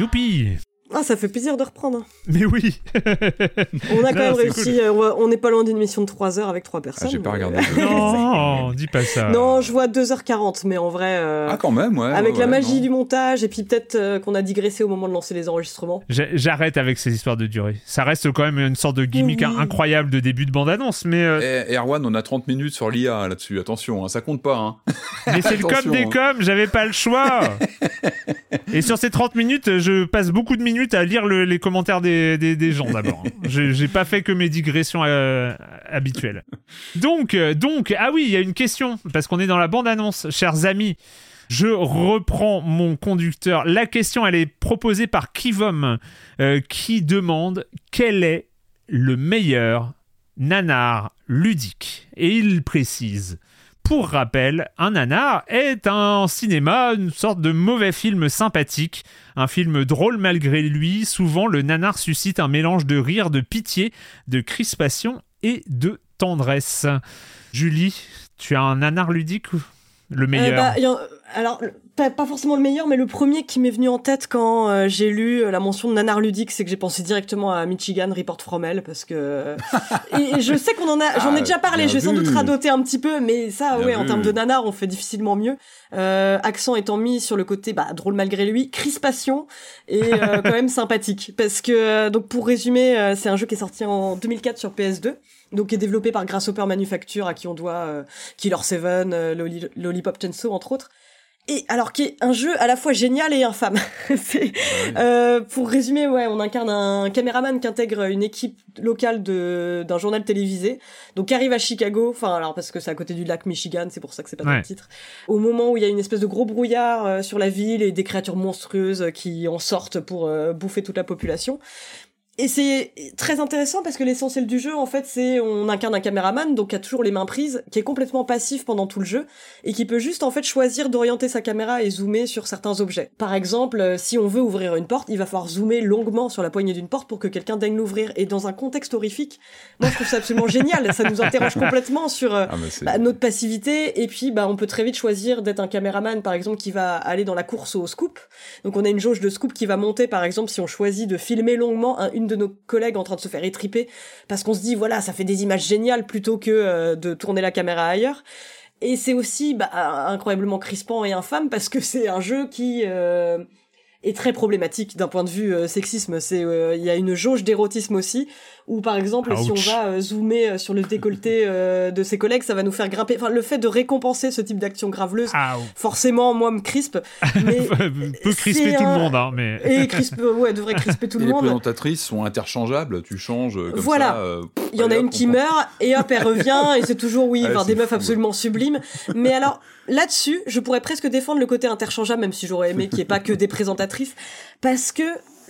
Yuppie! Ah, ça fait plaisir de reprendre. Mais oui On a quand même réussi. euh, on n'est pas loin d'une mission de 3 heures avec 3 personnes. Ah, j'ai pas mais- regardé. Non, dis pas ça. non, je vois 2h40, mais en vrai. euh, Ah, quand même, ouais. avec ouais, la magie non. du montage, et puis peut-être euh, qu'on a digressé au moment de lancer les enregistrements. J'a- J'arrête avec ces histoires de durée. Ça reste quand même une sorte de gimmick Oui. incroyable de début de bande-annonce, mais, euh, Eh, Erwan, on a 30 minutes sur l'IA là-dessus. Attention, hein, ça compte pas. Hein. mais c'est le com des hein. coms, j'avais pas le choix. Et sur ces 30 minutes, je passe beaucoup de minutes à lire le- les commentaires des, des- des gens d'abord. J'ai pas fait que mes digressions euh, habituelles. Donc, euh, donc, ah oui, il y a une question, parce qu'on est dans la bande-annonce, chers amis. Je reprends mon conducteur. La question, elle est proposée par Kivom, euh, qui demande quel est le meilleur nanar ludique? Et il précise. Pour rappel, un nanar est un cinéma, une sorte de mauvais film sympathique, un film drôle malgré lui. Souvent, le nanar suscite un mélange de rire, de pitié, de crispation et de tendresse. Julie, tu as un nanar ludique Le Euh, meilleur? bah, alors, pas, pas forcément le meilleur, mais le premier qui m'est venu en tête quand euh, j'ai lu euh, la mention de nanar ludique, c'est que j'ai pensé directement à Michigan Report From Hell, parce que et, et je sais qu'on en a, j'en ai Ah, déjà parlé, je vais sans doute radoter un petit peu, mais ça, Bien ouais, en termes de nanar, on fait difficilement mieux. Euh, accent étant mis sur le côté bah, drôle malgré lui, crispation et euh, quand même sympathique, parce que euh, donc pour résumer, euh, c'est un jeu qui est sorti en 2004 sur PS2. Donc qui est développé par Grasshopper Manufacture à qui on doit euh, Killer 7, euh, Lolli- Lollipop Chainsaw entre autres. Et alors qui est un jeu à la fois génial et infâme. C'est, euh, pour résumer, ouais, on incarne un caméraman qui intègre une équipe locale de d'un journal télévisé, donc qui arrive à Chicago. Enfin, alors parce que c'est à côté du lac Michigan, c'est pour ça que c'est pas dans Ouais. le titre. Au moment où il y a une espèce de gros brouillard euh, sur la ville et des créatures monstrueuses qui en sortent pour euh, bouffer toute la population. Et c'est très intéressant parce que l'essentiel du jeu, en fait, c'est on incarne un caméraman, donc qui a toujours les mains prises, qui est complètement passif pendant tout le jeu et qui peut juste en fait choisir d'orienter sa caméra et zoomer sur certains objets. Par exemple, euh, si on veut ouvrir une porte, il va falloir zoomer longuement sur la poignée d'une porte pour que quelqu'un daigne l'ouvrir. Et dans un contexte horrifique, moi je trouve ça absolument génial. Ça nous interroge complètement sur euh, Ah, bah, notre passivité et puis bah on peut très vite choisir d'être un caméraman par exemple qui va aller dans la course au scoop donc on a une jauge de scoop qui va monter par exemple si on choisit de filmer longuement un- une de nos collègues en train de se faire étriper parce qu'on se dit voilà ça fait des images géniales plutôt que euh, de tourner la caméra ailleurs et c'est aussi bah, incroyablement crispant et infâme parce que c'est un jeu qui euh, est très problématique d'un point de vue euh, sexisme. C'est il y a une jauge d'érotisme aussi où par exemple si on va euh, zoomer euh, sur le décolleté euh, de ses collègues, ça va nous faire grimper. Enfin le fait de récompenser ce type d'action graveleuse, Ah, forcément moi me crispe, mais peut crisper tout le monde, hein, mais. et crispe ouais devrait crisper tout Et le les monde. présentatrices sont interchangeables, tu changes comme Voilà. ça. euh, Il y en a une qui meurt et hop elle revient et c'est toujours oui, c'est des meufs fou, absolument sublimes. Mais alors là-dessus, je pourrais presque défendre le côté interchangeable, même si j'aurais aimé qu'il n'y ait pas que des présentatrices, parce que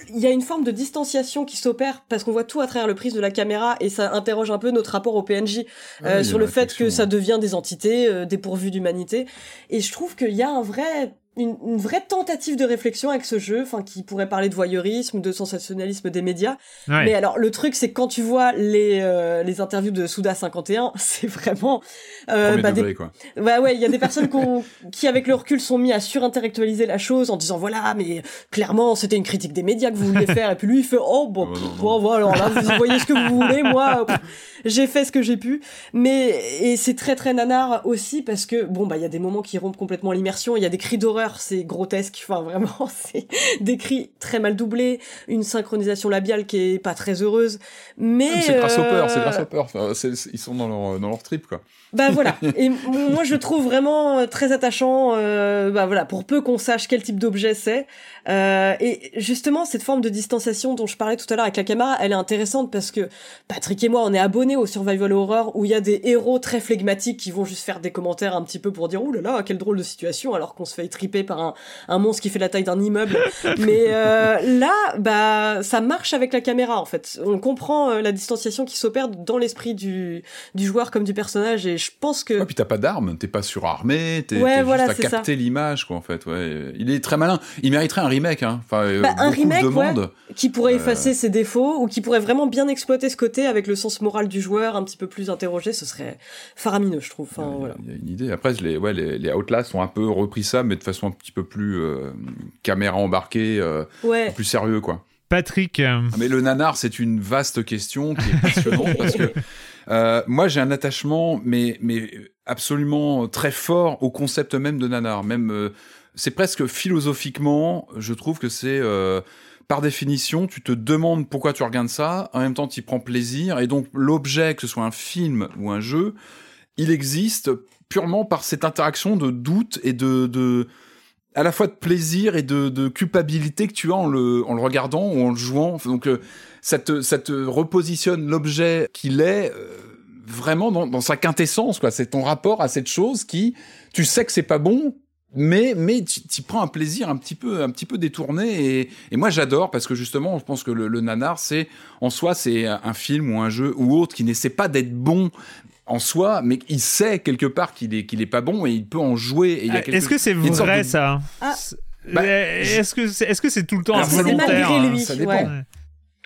il y a une forme de distanciation qui s'opère parce qu'on voit tout à travers le prisme de la caméra et ça interroge un peu notre rapport au PNJ Ah oui, sur le fait que ça devient des entités euh, dépourvues d'humanité. Et je trouve qu'il y a un vrai une, une vraie tentative de réflexion avec ce jeu, enfin qui pourrait parler de voyeurisme, de sensationnalisme des médias. Ouais. Mais alors le truc c'est que quand tu vois les euh, les interviews de Souda 51, c'est vraiment euh, bah, des degré, quoi. Ouais, ouais, il y a des personnes qui, avec le recul, sont mis à surintellectualiser la chose en disant voilà, mais clairement, c'était une critique des médias que vous vouliez faire. Et puis lui, il fait oh bon, Oh, pff, bon, voilà, là, vous voyez ce que vous voulez. Moi, j'ai fait ce que j'ai pu. Mais et c'est très très nanar aussi parce que bon bah il y a des moments qui rompent complètement l'immersion. Il y a des cris d'horreur, c'est grotesque. Enfin vraiment, c'est des cris très mal doublés, une synchronisation labiale qui est pas très heureuse. Mais C'est grâce au peur, c'est euh, grâce au peur. Enfin, ils sont dans leur, dans leur trip, quoi. bah voilà. Et moi je trouve vraiment euh, très attachant. euh, bah voilà, pour peu qu'on sache quel type d'objet c'est. Euh, et justement cette forme de distanciation dont je parlais tout à l'heure avec la caméra, elle est intéressante parce que Patrick et moi on est abonnés au survival horror où il y a des héros très flegmatiques qui vont juste faire des commentaires un petit peu pour dire ouh là là quelle drôle de situation alors qu'on se fait triper par un, un monstre qui fait la taille d'un immeuble. Mais euh, là bah ça marche avec la caméra en fait. On comprend euh, la distanciation qui s'opère dans l'esprit du du joueur comme du personnage et je pense que Ouais, puis t'as pas d'armes, t'es pas surarmé, t'es Ouais, voilà, juste à capter l'image, quoi, en fait. Ouais. Il est très malin. Il mériterait un remake, hein. Enfin, euh, Bah, un remake, ouais. qui pourrait effacer ses défauts ou qui pourrait vraiment bien exploiter ce côté avec le sens moral du joueur un petit peu plus interrogé, ce serait faramineux, je trouve. Enfin, voilà. Il y a une idée. Après, les, ouais, les, les Outlast ont un peu repris ça, mais de façon un petit peu plus euh, caméra embarquée, euh, Ouais. plus sérieux, quoi. Patrick, euh, Ah, Mais le nanar, c'est une vaste question qui est passionnante parce que euh, moi, j'ai un attachement, mais, mais absolument très fort au concept même de nanar. Même, euh, c'est presque philosophiquement, je trouve que c'est euh, par définition, tu te demandes pourquoi tu regardes ça, en même temps, tu y prends plaisir, et donc l'objet, que ce soit un film ou un jeu, il existe purement par cette interaction de doute et de, de à la fois de plaisir et de, de culpabilité que tu as en le, en le regardant ou en le jouant. Donc, euh, ça, te, ça te repositionne l'objet qu'il est euh, vraiment dans, dans sa quintessence. quoi. C'est ton rapport à cette chose qui, tu sais que c'est pas bon, mais mais tu prends un plaisir un petit peu un petit peu détourné et, et moi j'adore parce que justement je pense que le, le nanar c'est en soi c'est un film ou un jeu ou autre qui n'essaie pas d'être bon en soi mais il sait quelque part qu'il est qu'il est pas bon et il peut en jouer et il y a quelque- est-ce que c'est vrai de- ça Ah. Bah, Est-ce que c'est est-ce que c'est tout le temps involontaire hein ça dépend ouais.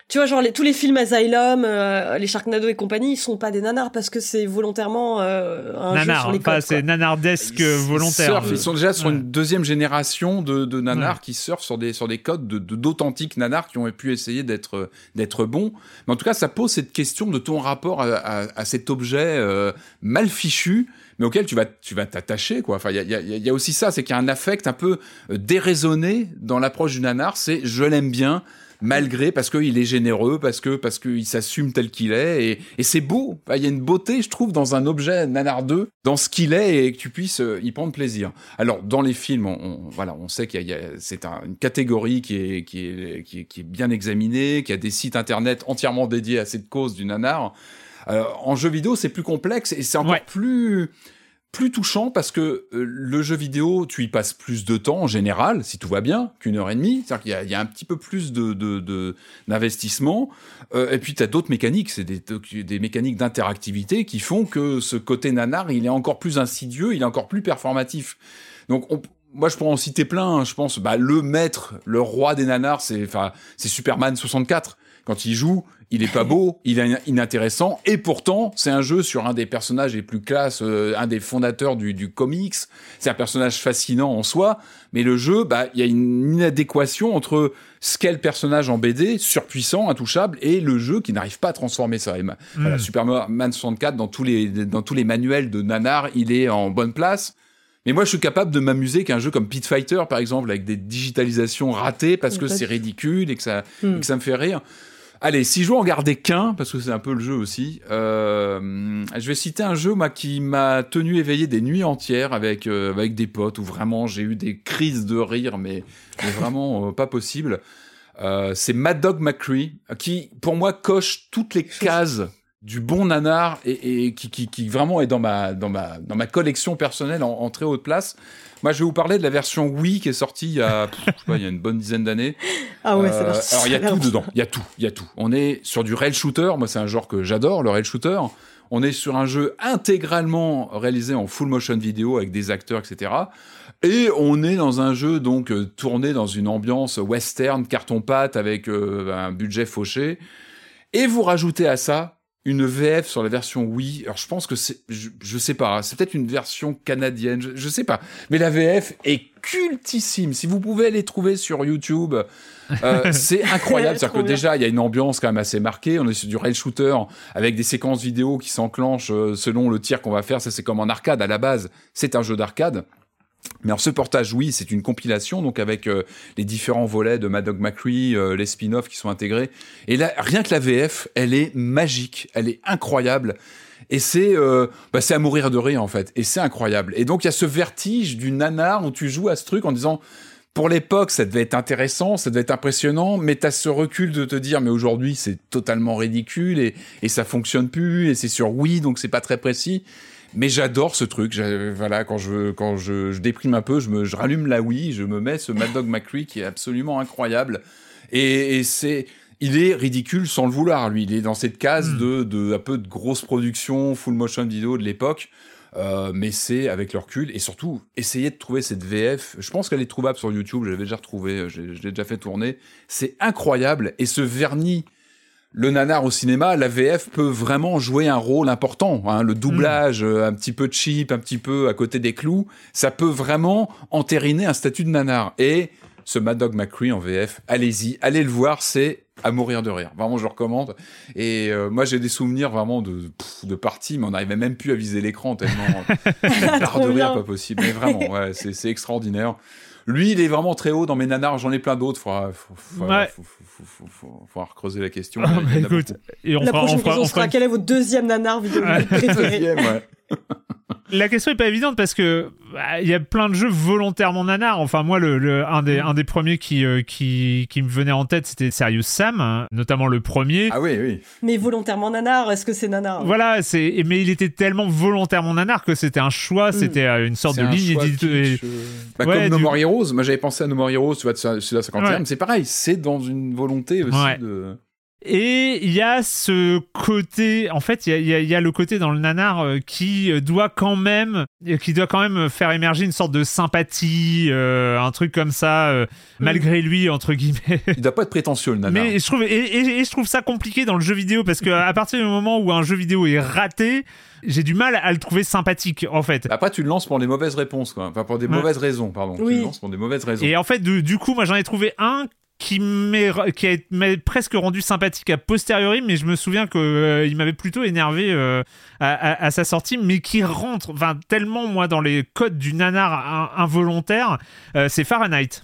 Tu vois, genre les, tous les films Asylum, euh, les Sharknado et compagnie, ils sont pas des nanars parce que c'est volontairement euh, un jeu Nanar, sur les enfin, codes. c'est nanardesque Ils- volontaire. Ils, surfent, ils sont déjà sur Ouais. une deuxième génération de, de nanars Ouais. qui surfent sur des, sur des codes de, de- d'authentiques nanars qui ont pu essayer d'être, d'être bons. Mais en tout cas, ça pose cette question de ton rapport à, à- à cet objet euh, mal fichu, mais auquel tu vas, tu vas t'attacher. Quoi. Enfin, il y a, il y, a, il y a aussi ça, c'est qu'il y a un affect un peu euh, déraisonné dans l'approche du nanar. C'est je l'aime bien malgré parce qu'il est généreux, parce que parce qu'il s'assume tel qu'il est, et, et c'est beau. Il y a une beauté, je trouve, dans un objet nanardeux, dans ce qu'il est, et que tu puisses euh, y prendre plaisir. Alors, dans les films, on, on- voilà, on sait qu'il y a, il y a- c'est un- une catégorie qui est, qui, est, qui, est, qui est bien examinée, qui a des sites internet entièrement dédiés à cette cause du nanar. Euh, en jeu vidéo, c'est plus complexe et c'est encore Ouais. plus plus touchant parce que euh, le jeu vidéo, tu y passes plus de temps en général, si tout va bien, qu'une heure et demie. C'est-à-dire qu'il y a, un petit peu plus de, d'investissement. Euh, et puis, tu as d'autres mécaniques. C'est des, mécaniques d'interactivité qui font que ce côté nanar, il est encore plus insidieux, il est encore plus performatif. Donc, on- moi, je pourrais en citer plein. hein. Je pense, bah, le maître, le roi des nanars, c'est, c'est Superman 64. Quand il joue, il est pas beau, il est inintéressant, et pourtant, c'est un jeu sur un des personnages les plus classes, euh, un des fondateurs du, du comics. C'est un personnage fascinant en soi, mais le jeu, bah, il y a une inadéquation entre ce qu'est le personnage en BD, surpuissant, intouchable, et le jeu qui n'arrive pas à transformer ça. Et ma- voilà, Superman 64, dans tous les, dans tous les manuels de nanar, il est en bonne place. Mais moi, je suis capable de m'amuser qu'un jeu comme Pit Fighter, par exemple, avec des digitalisations ratées parce que c'est ridicule et que ça, Hmm. et que ça me fait rire. Allez, si je veux en garder qu'un, parce que c'est un peu le jeu aussi, euh, je vais citer un jeu moi, qui m'a tenu éveillé des nuits entières avec, euh, avec des potes, où vraiment j'ai eu des crises de rire, mais, mais vraiment euh, pas possible. C'est Mad Dog McCree, qui pour moi coche toutes les cases du bon nanar et, et qui, qui, qui, vraiment est dans ma, dans ma, dans ma collection personnelle en, en, très haute place. Moi, je vais vous parler de la version Wii qui est sortie il y a, pff, je sais pas, il y a une bonne dizaine d'années. Ah ouais, Euh, ça alors il y a tout dedans, il y a tout, il y a tout. On est sur du rail shooter, moi c'est un genre que j'adore, le rail shooter. On est sur un jeu intégralement réalisé en full motion vidéo avec des acteurs, etc. Et on est dans un jeu donc euh, tourné dans une ambiance western, carton-pâte avec euh, un budget fauché. Et vous rajoutez à ça une VF sur la version Wii. Alors je pense que c'est, je, je sais pas, hein, c'est peut-être une version canadienne, je, je sais pas. Mais la VF est cultissime. Si vous pouvez les trouver sur YouTube, euh, c'est incroyable. C'est-à-dire que déjà, il y a une ambiance quand même assez marquée. On est sur du rail shooter avec des séquences vidéo qui s'enclenchent euh, selon le tir qu'on va faire. Ça, c'est comme en arcade. À la base, c'est un jeu d'arcade. Mais alors, ce portage, oui, c'est une compilation, donc avec euh, les différents volets de Mad Dog McCree, euh, les spin-offs qui sont intégrés. Et là, rien que la VF, elle est magique, elle est incroyable. Et c'est euh, bah, à mourir de rire, en fait. Et c'est incroyable. Et donc, il y a ce vertige du nanar où tu joues à ce truc en disant... Pour l'époque, ça devait être intéressant, ça devait être impressionnant, mais t'as ce recul de te dire, mais aujourd'hui, c'est totalement ridicule et, et ça fonctionne plus, et c'est sur oui, donc c'est pas très précis. Mais j'adore ce truc. Voilà, quand je quand je, je déprime un peu, je me je rallume la Wii, je me mets ce Mad Dog McCree qui est absolument incroyable. Et, et c'est il est ridicule sans le vouloir. Lui, il est dans cette case Mm. de de un peu de grosse production, full motion vidéo de l'époque. Euh, mais c'est avec le recul et surtout essayer de trouver cette VF. Je pense qu'elle est trouvable sur YouTube. Je l'avais déjà retrouvée. Je l'ai déjà fait tourner. C'est incroyable et ce vernis le nanar au cinéma, la VF peut vraiment jouer un rôle important. hein. Le doublage, euh, un petit peu cheap, un petit peu à côté des clous, ça peut vraiment entériner un statut de nanar. Et ce Mad Dog McCree en VF, allez-y, allez le voir, c'est à mourir de rire. Vraiment, je le recommande. Et euh, moi, j'ai des souvenirs vraiment de, pff, de parties, mais on n'arrivait même plus à viser l'écran tellement barre de rire pas possible. Mais vraiment, ouais, c'est extraordinaire. Lui, il est vraiment très haut dans mes nanars. J'en ai plein d'autres. Faudra, faut, faut, Ouais. faut, faut, faut, faut- faudra creuser la question. Ah, bah, écoute, et on La fera, prochaine on fera- question on sera fera- quel est votre deuxième nanar vidéo préféré Deuxième, ouais. La question est pas évidente parce que bah, il y a plein de jeux volontairement nanar. Enfin moi le, le- un des un des premiers qui euh, qui qui me venait en tête c'était Serious Sam, hein, notamment le premier. Ah oui, oui. Mais volontairement nanar, est-ce que c'est nanar? Voilà, c'est mais il était tellement volontairement nanar que c'était un choix, c'était euh, une sorte de un ligne euh, Bah, Ouais, comme No du- More Heroes. Moi, j'avais pensé à No More Heroes, tu vois, de celui de la 51 Ouais. mais c'est pareil. C'est dans une volonté aussi Ouais. de. Et il y a ce côté, en fait, il y a, y y le côté dans le nanar euh, qui doit quand même, euh, qui doit quand même faire émerger une sorte de sympathie, euh, un truc comme ça, euh, malgré lui entre guillemets. Il doit pas être prétentieux, le nanar. Mais je trouve et, et- et je trouve ça compliqué dans le jeu vidéo parce que à partir du moment où un jeu vidéo est raté, j'ai du mal à le trouver sympathique en fait. Après, tu le lances pour les mauvaises réponses, quoi. Enfin, pour des Ouais. mauvaises raisons, pardon. Tu Oui. le lances pour des mauvaises raisons. Et en fait, du, du coup, moi j'en ai trouvé un qui m'est presque rendu sympathique a posteriori, mais je me souviens que euh, il m'avait plutôt énervé euh, à, à- à sa sortie, mais qui rentre, tellement moi dans les codes du nanar in- involontaire, euh, c'est Fahrenheit.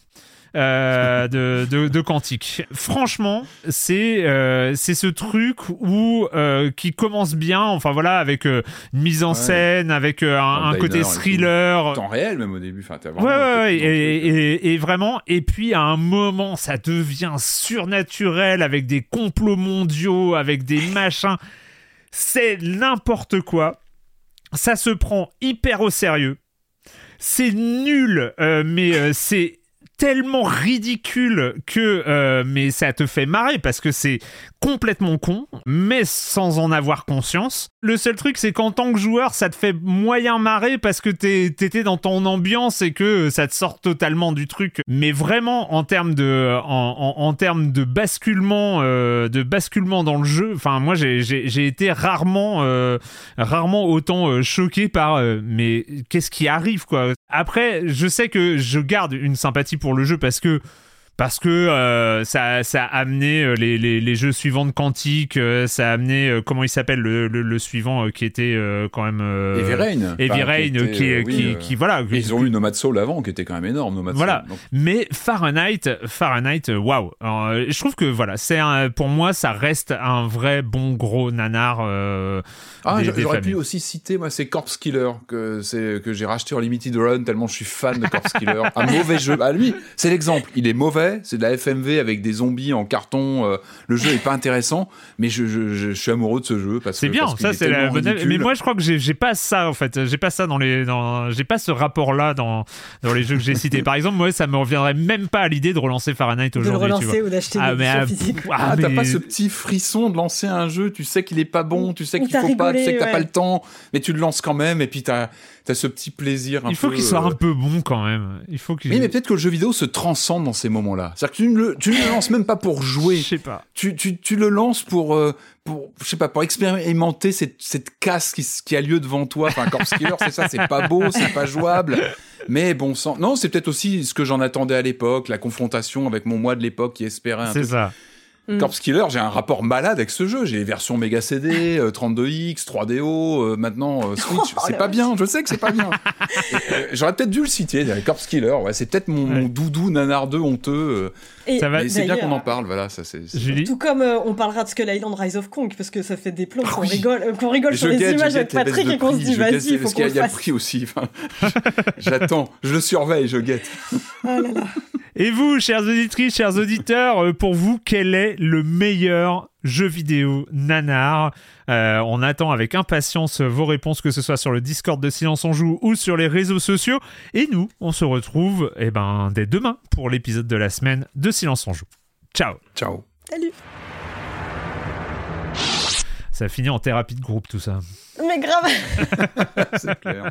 Euh, de, de, de Quantique. Franchement, c'est euh, c'est ce truc où euh, qui commence bien, enfin voilà, avec euh, une mise en Ouais. scène, avec euh, un, un diner côté thriller, Temps réel, même au début. Enfin, Ouais, vraiment. ouais, ouais, et, et- et vraiment, et puis à un moment, ça devient surnaturel avec des complots mondiaux, avec des machins. C'est n'importe quoi. Ça se prend hyper au sérieux. C'est nul, euh, mais euh, c'est tellement ridicule que euh, mais ça te fait marrer parce que c'est complètement con mais sans en avoir conscience. Le seul truc c'est qu'en tant que joueur ça te fait moyen marrer parce que t'étais dans ton ambiance et que ça te sort totalement du truc. Mais vraiment en termes de en, termes de basculement euh, de basculement dans le jeu enfin moi j'ai- été rarement euh, rarement autant euh, choqué par mais qu'est-ce qui arrive quoi? Après je sais que je garde une sympathie pour le jeu parce que parce que euh, ça, ça a amené euh, les, les, les jeux suivants de Quantique, euh, ça a amené, euh, comment il s'appelle le, le, le suivant euh, qui était quand même... Heavy Rain. Heavy Enfin, Rain, qui, qui, oui, qui- voilà. Ils ont eu Nomad Soul avant, qui était quand même énorme, Nomad Voilà. Soul. Donc, Mais Fahrenheit, Fahrenheit, waouh. Je trouve que voilà, c'est pour moi, ça reste un vrai bon gros nanar. Ah, j'aurais pu aussi citer, moi, c'est Corpse Killer, que j'ai racheté en Limited Run, tellement je suis fan de Corpse Killer. un mauvais jeu. Ah, lui, c'est l'exemple. Il est mauvais, c'est de la FMV avec des zombies en carton. euh, le jeu est pas intéressant, mais je, je, je, je suis amoureux de ce jeu parce que C'est bien, parce ça est c'est la bonne. Mais moi je crois que j'ai j'ai pas ça en fait. J'ai pas ça dans les. Dans... J'ai pas ce rapport-là dans dans les jeux que j'ai cités. Par exemple, moi ça me reviendrait même pas à l'idée de relancer Fahrenheit De le aujourd'hui. tu vois. relancer ou d'acheter Ah mais édition ah, physique. Ah, mais- t'as pas ce petit frisson de lancer un jeu, tu sais qu'il est pas bon, tu sais qu'il faut pas, tu sais que t'as pas ouais. le temps, mais tu le lances quand même, et puis t'as as ce petit plaisir. Un Il faut peu, qu'il soit euh, un peu bon quand même. Il faut qu'il. Oui, mais peut-être que le jeu vidéo se transcende dans ces moments-là. C'est-à-dire que tu ne, le, tu ne le lances même pas pour Je jouer. sais pas. Tu, tu, tu le lances pour, euh, pour, je sais pas, pour expérimenter cette, cette casse qui, qui a lieu devant toi. Enfin, Corpse Killer, c'est ça, c'est pas beau, c'est pas jouable. Mais bon sang. Non, c'est peut-être aussi ce que j'en attendais à l'époque, la confrontation avec mon moi de l'époque qui espérait un C'est ça. Mm. Corpse Killer, j'ai un rapport malade avec ce jeu. J'ai les versions Mega CD, euh, 32X, 3DO, euh, maintenant euh, Switch. Oh, c'est pas bien, je sais que c'est pas bien. Euh, J'aurais peut-être dû le citer, Corpse Killer. Ouais, c'est peut-être mon, doudou nanardeux honteux. euh, Et Ça va- mais c'est bien qu'on en parle, voilà. Ça, c'est. Tout comme euh, on parlera de Skull Island Rise of Kong, parce que ça fait des plombs qu'on oui. rigole, euh, qu'on rigole sur les images avec Patrick et qu'on se dit vas-y, il faut parce qu'on qu'il y a- le il y a le fasse. prix aussi. J'attends, je le surveille, je guette. Ah là là. Et vous, chères auditrices, chers auditeurs, euh, pour vous, quel est le meilleur jeu vidéo nanar Euh, On attend avec impatience vos réponses, que ce soit sur le Discord de Silence on Joue ou sur les réseaux sociaux. Et nous, on se retrouve eh ben, dès demain pour l'épisode de la semaine de Silence on Joue. Ciao Ciao. Salut. Ça finit en thérapie de groupe tout ça. Mais grave. C'est clair.